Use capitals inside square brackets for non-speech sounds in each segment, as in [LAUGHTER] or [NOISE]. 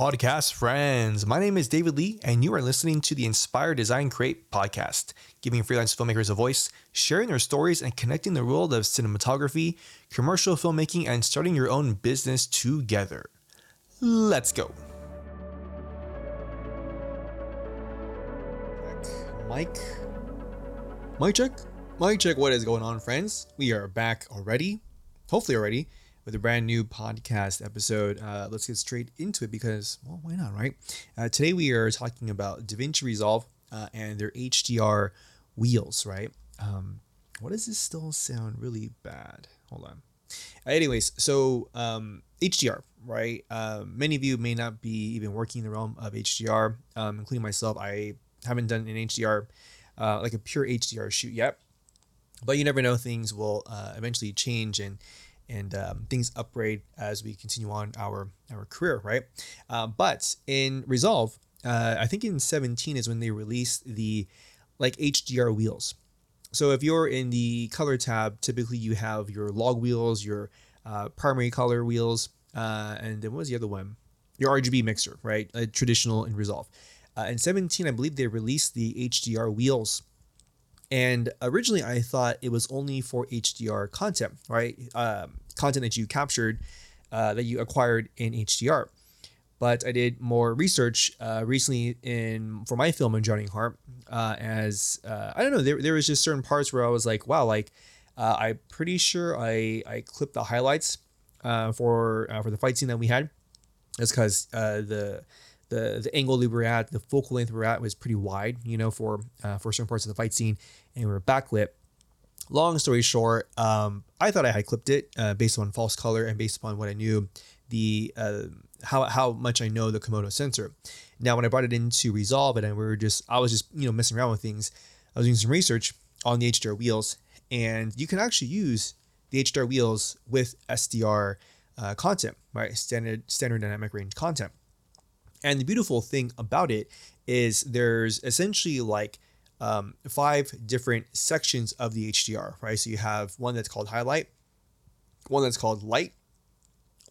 podcast friends. My name is David Lee, and you are listening to the Inspire Design Create podcast, giving freelance filmmakers a voice, sharing their stories, and connecting the world of cinematography, commercial filmmaking, and starting your own business together. Let's go. Mike, Mike check, Mike check. What is going on, friends? We are back already, hopefully already with a brand new podcast episode. Uh, let's get straight into it because, well, why not, right? Uh, today we are talking about DaVinci Resolve uh, and their HDR wheels, right? Um, what does this still sound really bad? Hold on. Anyways, so um, HDR, right? Uh, many of you may not be even working in the realm of HDR, um, including myself. I haven't done an HDR, uh, like a pure HDR shoot yet, but you never know. Things will uh, eventually change and and um, things upgrade as we continue on our our career, right? Uh, but in Resolve, uh, I think in 17 is when they released the like HDR wheels. So if you're in the color tab, typically you have your log wheels, your uh, primary color wheels, uh, and then what was the other one? Your RGB mixer, right? Traditional in Resolve. Uh, in 17, I believe they released the HDR wheels and originally, I thought it was only for HDR content, right? Um, content that you captured, uh, that you acquired in HDR. But I did more research uh, recently in for my film in Drowning Heart, uh, as uh, I don't know, there, there was just certain parts where I was like, wow, like uh, I'm pretty sure I I clipped the highlights uh, for for the fight scene that we had. That's because the the the angle we were at, the focal length we were at was pretty wide, you know, for uh, for certain parts of the fight scene, and we were backlit. Long story short, um, I thought I had clipped it uh, based on false color and based upon what I knew the uh, how how much I know the Komodo sensor. Now, when I brought it into Resolve and we were just I was just you know messing around with things, I was doing some research on the HDR wheels, and you can actually use the HDR wheels with SDR uh, content, right? Standard standard dynamic range content. And the beautiful thing about it is there's essentially like um, five different sections of the HDR, right? So you have one that's called highlight, one that's called light,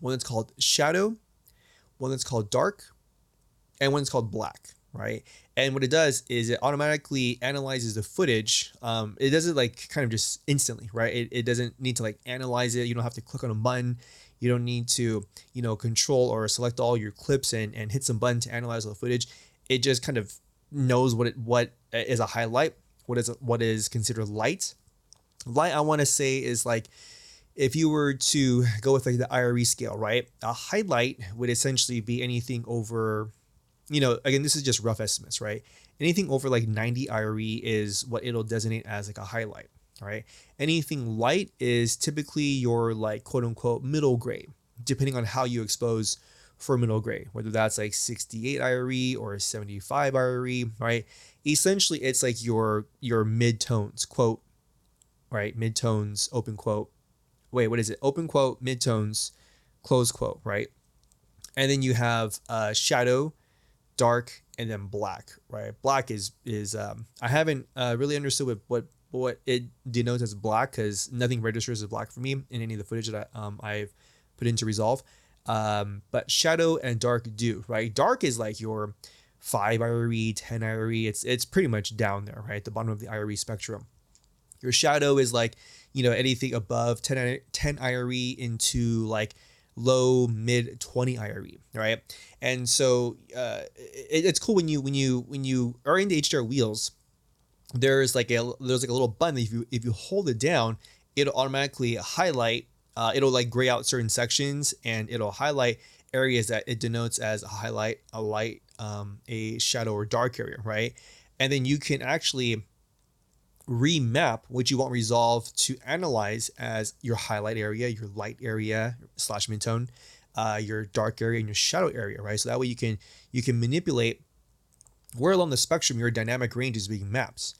one that's called shadow, one that's called dark, and one that's called black, right? And what it does is it automatically analyzes the footage. Um, it does it like kind of just instantly, right? It, it doesn't need to like analyze it. You don't have to click on a button. You don't need to, you know, control or select all your clips and, and hit some button to analyze all the footage. It just kind of knows what it what is a highlight, what is what is considered light. Light, I want to say, is like if you were to go with like the IRE scale, right? A highlight would essentially be anything over, you know, again, this is just rough estimates, right? Anything over like 90 IRE is what it'll designate as like a highlight. Right, Anything light is typically your like quote unquote middle grade, depending on how you expose for middle grade, whether that's like 68 IRE or 75 IRE, right? Essentially, it's like your your mid tones, quote, right? Mid tones, open quote. Wait, what is it? Open quote, mid tones, close quote, right? And then you have uh, shadow, dark, and then black, right? Black is is um, I haven't uh, really understood what, what what it denotes as black because nothing registers as black for me in any of the footage that I, um, I've put into Resolve. Um, but shadow and dark do, right? Dark is like your 5 IRE, 10 IRE. It's it's pretty much down there, right? At the bottom of the IRE spectrum. Your shadow is like, you know, anything above 10, 10 IRE into like low mid 20 IRE, right? And so uh, it, it's cool when you when you when you are in the HDR wheels there's like a there's like a little button if you if you hold it down, it'll automatically highlight. Uh, it'll like gray out certain sections and it'll highlight areas that it denotes as a highlight, a light, um, a shadow or dark area, right? And then you can actually remap what you want Resolve to analyze as your highlight area, your light area slash midtone, uh, your dark area, and your shadow area, right? So that way you can you can manipulate where along the spectrum your dynamic range is being mapped.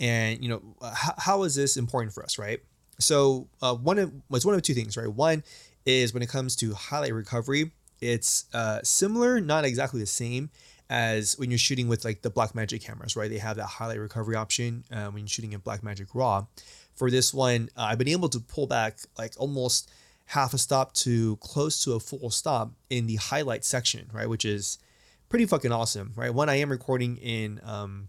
And you know, how, how is this important for us, right? So uh, one of it's one of two things, right? One is when it comes to highlight recovery, it's uh, similar, not exactly the same as when you're shooting with like the Blackmagic cameras, right? They have that highlight recovery option uh, when you're shooting in Blackmagic RAW. For this one, uh, I've been able to pull back like almost half a stop to close to a full stop in the highlight section, right? Which is pretty fucking awesome, right? One, I am recording in um,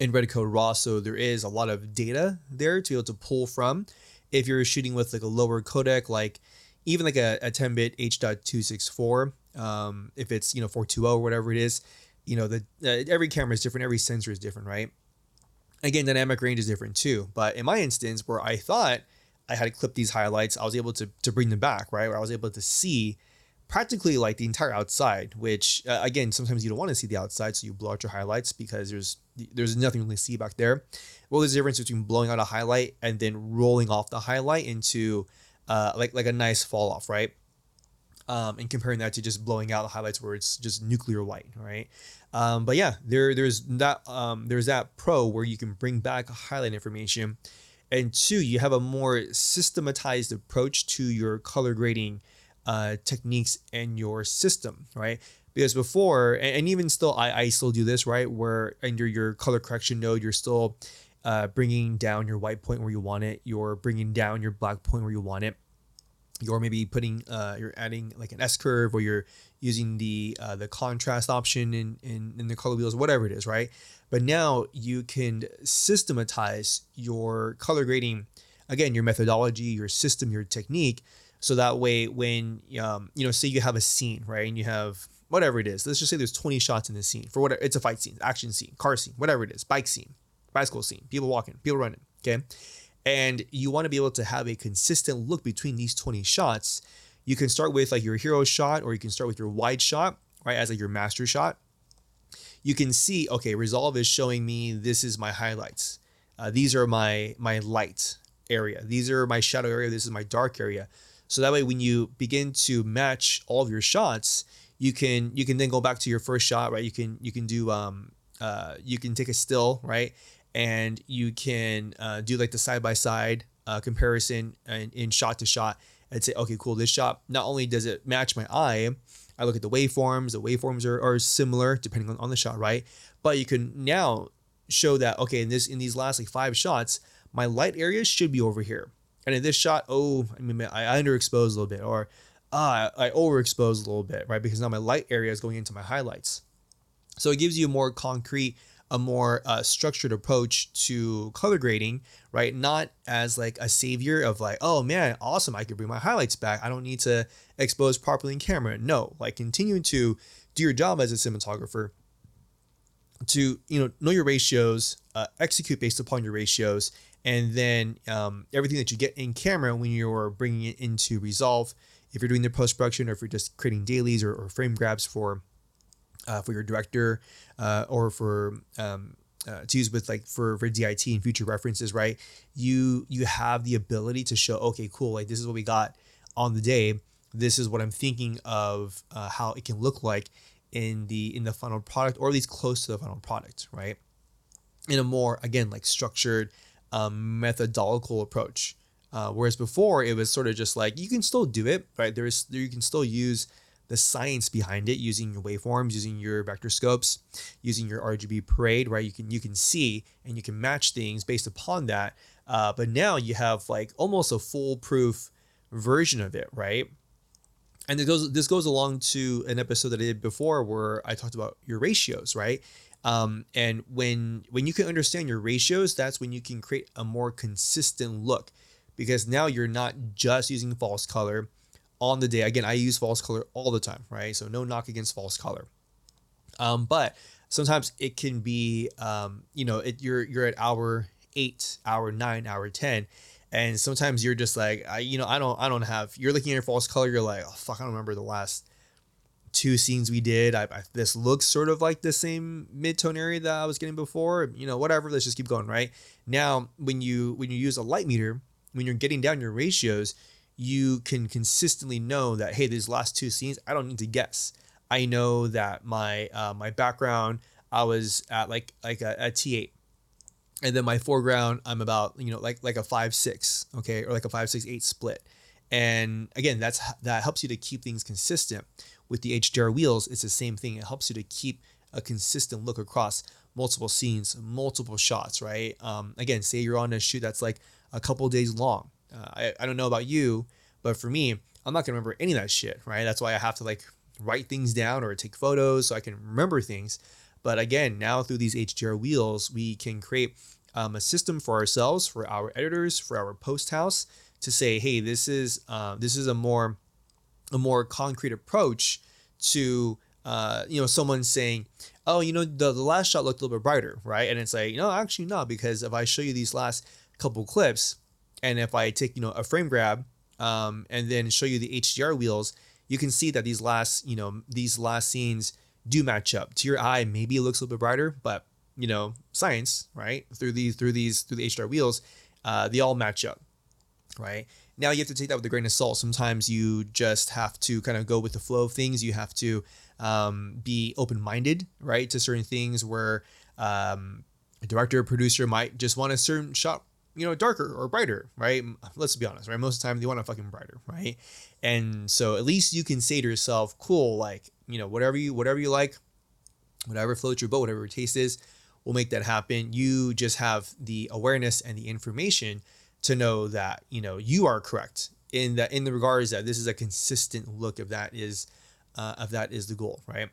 in Redcode RAW, so there is a lot of data there to be able to pull from. If you're shooting with like a lower codec, like even like a, a 10-bit H.264, um, if it's you know 420 or whatever it is, you know the uh, every camera is different, every sensor is different, right? Again, dynamic range is different too. But in my instance, where I thought I had clipped these highlights, I was able to to bring them back, right? Where I was able to see practically like the entire outside. Which uh, again, sometimes you don't want to see the outside, so you blow out your highlights because there's there's nothing really to see back there. Well, a difference between blowing out a highlight and then rolling off the highlight into uh, like like a nice fall off, right? Um, and comparing that to just blowing out the highlights where it's just nuclear white, right? Um, but yeah, there there's that um, there's that pro where you can bring back highlight information, and two, you have a more systematized approach to your color grading uh, techniques and your system, right? Because before, and, and even still, I, I still do this, right? Where under your color correction node, you're still uh, bringing down your white point where you want it, you're bringing down your black point where you want it you're maybe putting uh, you're adding like an S curve or you're using the uh, the contrast option in, in in the color wheels whatever it is right but now you can systematize your color grading again your methodology your system your technique so that way when um, you know say you have a scene right and you have whatever it is let's just say there's 20 shots in the scene for whatever it's a fight scene action scene car scene whatever it is bike scene bicycle scene people walking people running okay and you want to be able to have a consistent look between these 20 shots, you can start with like your hero shot or you can start with your wide shot, right, as like your master shot. You can see, okay, Resolve is showing me this is my highlights. Uh, these are my my light area. These are my shadow area. This is my dark area. So that way, when you begin to match all of your shots, you can you can then go back to your first shot, right? You can you can do um uh you can take a still, right? and you can uh, do like the side by side comparison in, in shot to shot and say, okay, cool, this shot not only does it match my eye, I look at the waveforms, the waveforms are, are similar depending on, on the shot, right? But you can now show that, okay, in this in these last like five shots, my light areas should be over here. And in this shot, oh, I mean, I underexposed a little bit, or uh, I overexposed a little bit, right? Because now my light area is going into my highlights. So it gives you a more concrete a more uh, structured approach to color grading, right? Not as like a savior of like, oh man, awesome, I can bring my highlights back. I don't need to expose properly in camera. No, like continuing to do your job as a cinematographer to you know know your ratios, uh, execute based upon your ratios, and then um, everything that you get in camera when you're bringing it into Resolve. If you're doing the post production, or if you're just creating dailies or, or frame grabs for uh, for your director uh, or for um, uh, to use with like for for DIT and future references, right? You you have the ability to show, okay, cool, like this is what we got on the day. This is what I'm thinking of uh, how it can look like in the in the final product, or at least close to the final product, right? In a more again like structured, um, methodological approach. Uh, whereas before it was sort of just like you can still do it, right? There's you can still use the science behind it using your waveforms, using your vector scopes, using your RGB parade, right? You can you can see and you can match things based upon that. Uh, but now you have like almost a foolproof version of it, right? And it goes this goes along to an episode that I did before where I talked about your ratios, right? Um, and when when you can understand your ratios, that's when you can create a more consistent look because now you're not just using false color on the day. Again, I use false color all the time, right? So no knock against false color. Um, but sometimes it can be, um, you know, it, you're you're at hour eight, hour nine, hour ten, and sometimes you're just like, I, you know, I don't, I don't have. You're looking at your false color. You're like, oh fuck, I don't remember the last two scenes we did. I, I this looks sort of like the same mid tone area that I was getting before. You know, whatever. Let's just keep going. Right now, when you when you use a light meter, when you're getting down your ratios, you can consistently know that hey, these last two scenes, I don't need to guess. I know that my uh, my background, I was at like like a, a T8, and then my foreground, I'm about you know like like a five six, okay, or like a five six eight split. And again, that's that helps you to keep things consistent. With the HDR wheels, it's the same thing. It helps you to keep a consistent look across multiple scenes, multiple shots, right? Um, again, say you're on a shoot that's like a couple days long uh, I, I don't know about you, But for me, I'm not gonna remember any of that shit, right? That's why I have to like write things down or take photos so I can remember things. But again, now through these HDR wheels, we can create um, a system for ourselves, for our editors, for our post house to say, hey, this is uh, this is a more a more concrete approach to uh, you know someone saying, oh, you know the, the last shot looked a little bit brighter, right? And it's like, no, actually not, because if I show you these last couple clips, and if I take you know a frame grab um, and then show you the HDR wheels, you can see that these last you know these last scenes do match up to your eye. Maybe it looks a little bit brighter, but you know science right through these through these through the HDR wheels, uh, they all match up, right? Now you have to take that with a grain of salt. Sometimes you just have to kind of go with the flow of things. You have to um, be open minded, right, to certain things where um, a director or producer might just want a certain shot you know darker or brighter right let's be honest right most of the time they want a fucking brighter right and so at least you can say to yourself cool like you know whatever you whatever you like whatever floats your boat whatever your taste is we'll make that happen you just have the awareness and the information to know that you know you are correct in that in the regards that this is a consistent look if that is uh, that is the goal right?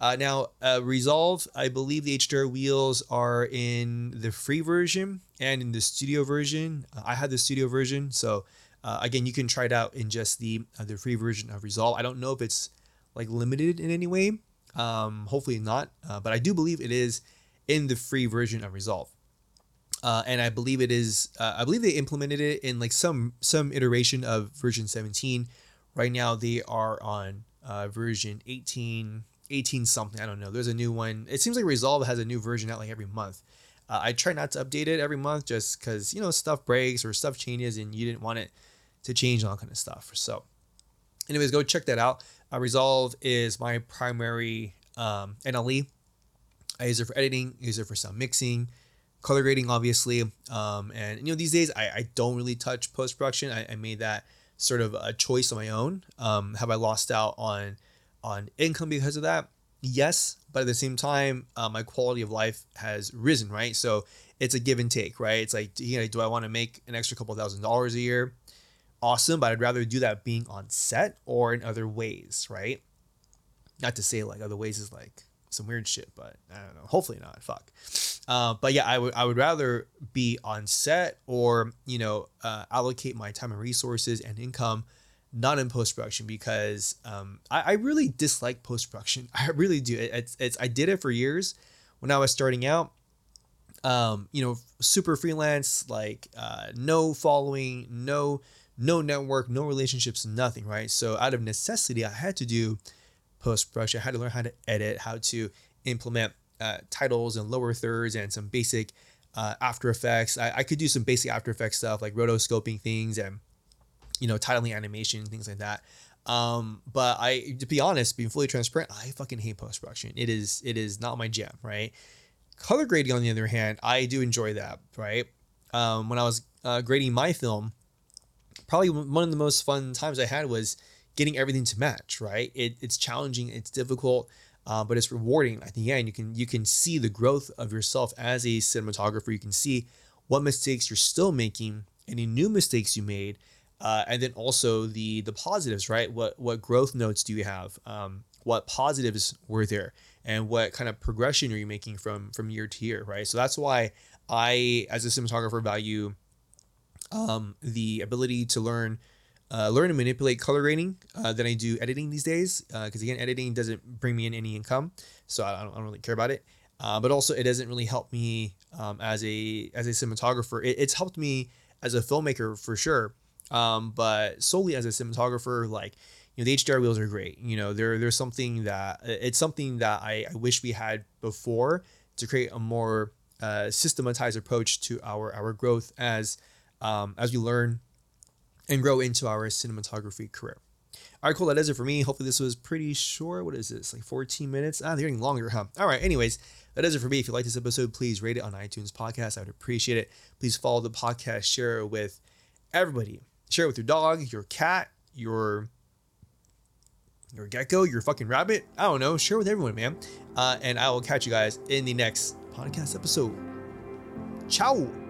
Uh, now uh, resolve i believe the hdr wheels are in the free version and in the studio version. Uh, i had the studio version so uh, again you can try it out in just the uh, the free version of resolve. I don't know if it's like limited in any way. Um, hopefully not but i do believe it is in the free version of resolve uh, and I believe it is. Uh, I believe they implemented it in like some some iteration of version 17. Right now they are on uh, version 18, 18 something. I don't know. There's a new one. It seems like Resolve has a new version out like every month. Uh, I try not to update it every month just because you know stuff breaks or stuff changes and you didn't want it to change and all kind of stuff. So, anyways, go check that out. Uh, Resolve is my primary um, NLE. I use it for editing. Use it for sound mixing color grading obviously um, and you know these days i, I don't really touch post-production. I, I made that sort of a choice on my own. Um, have i lost out on on income because of that? Yes but at the same time uh, my quality of life has risen right? So it's a give and take right? It's like you know do i want to make an extra couple thousand dollars a year? Awesome but i'd rather do that being on set or in other ways right? Not to say like other ways is like some weird shit but i don't know. Hopefully not. Fuck uh, but yeah, I would I would rather be on set or you know uh, allocate my time and resources and income not in post production because um, I, I, really dislike post production. [LAUGHS] I really do. It, it's it's I did it for years when I was starting out. Um, you know, super freelance, like uh, no following, no no network, no relationships, nothing. Right. So out of necessity, I had to do post production. I had to learn how to edit, how to implement uh, titles and lower thirds and some basic uh, After Effects. I, I, could do some basic After Effects stuff like rotoscoping things and you know titling animation things like that. Um, but I, to be honest, being fully transparent, I fucking hate post production. It is it is not my jam, right? Color grading, on the other hand, I do enjoy that, right? Um, when I was uh, grading my film, probably one of the most fun times I had was getting everything to match, right? It, it's challenging, it's difficult uh, but it's rewarding at the end. You can you can see the growth of yourself as a cinematographer. You can see what mistakes you're still making, any new mistakes you made, uh, and then also the the positives. Right? What what growth notes do you have? Um, what positives were there, and what kind of progression are you making from from year to year? Right? So that's why I, as a cinematographer, value um, the ability to learn uh, learn to manipulate color grading uh, than I do editing these days. Because uh, again, editing doesn't bring me in any income, so I don't, I don't really care about it. Uh, but also, it doesn't really help me um, as a as a cinematographer. It, it's helped me as a filmmaker for sure, um, but solely as a cinematographer, like you know, the HDR wheels are great. You know, there there's something that it's something that I, I wish we had before to create a more uh, systematized approach to our our growth as um, as we learn and grow into our cinematography career. All right, cool. That is it for me. Hopefully, this was pretty short. What is this? Like 14 minutes? Ah, they're getting longer, huh? All right. Anyways, that is it for me. If you like this episode, please rate it on iTunes Podcast. I would appreciate it. Please follow the podcast, share it with everybody. Share it with your dog, your cat, your your gecko, your fucking rabbit. I don't know. Share with everyone, man. Uh, and I will catch you guys in the next podcast episode. Ciao.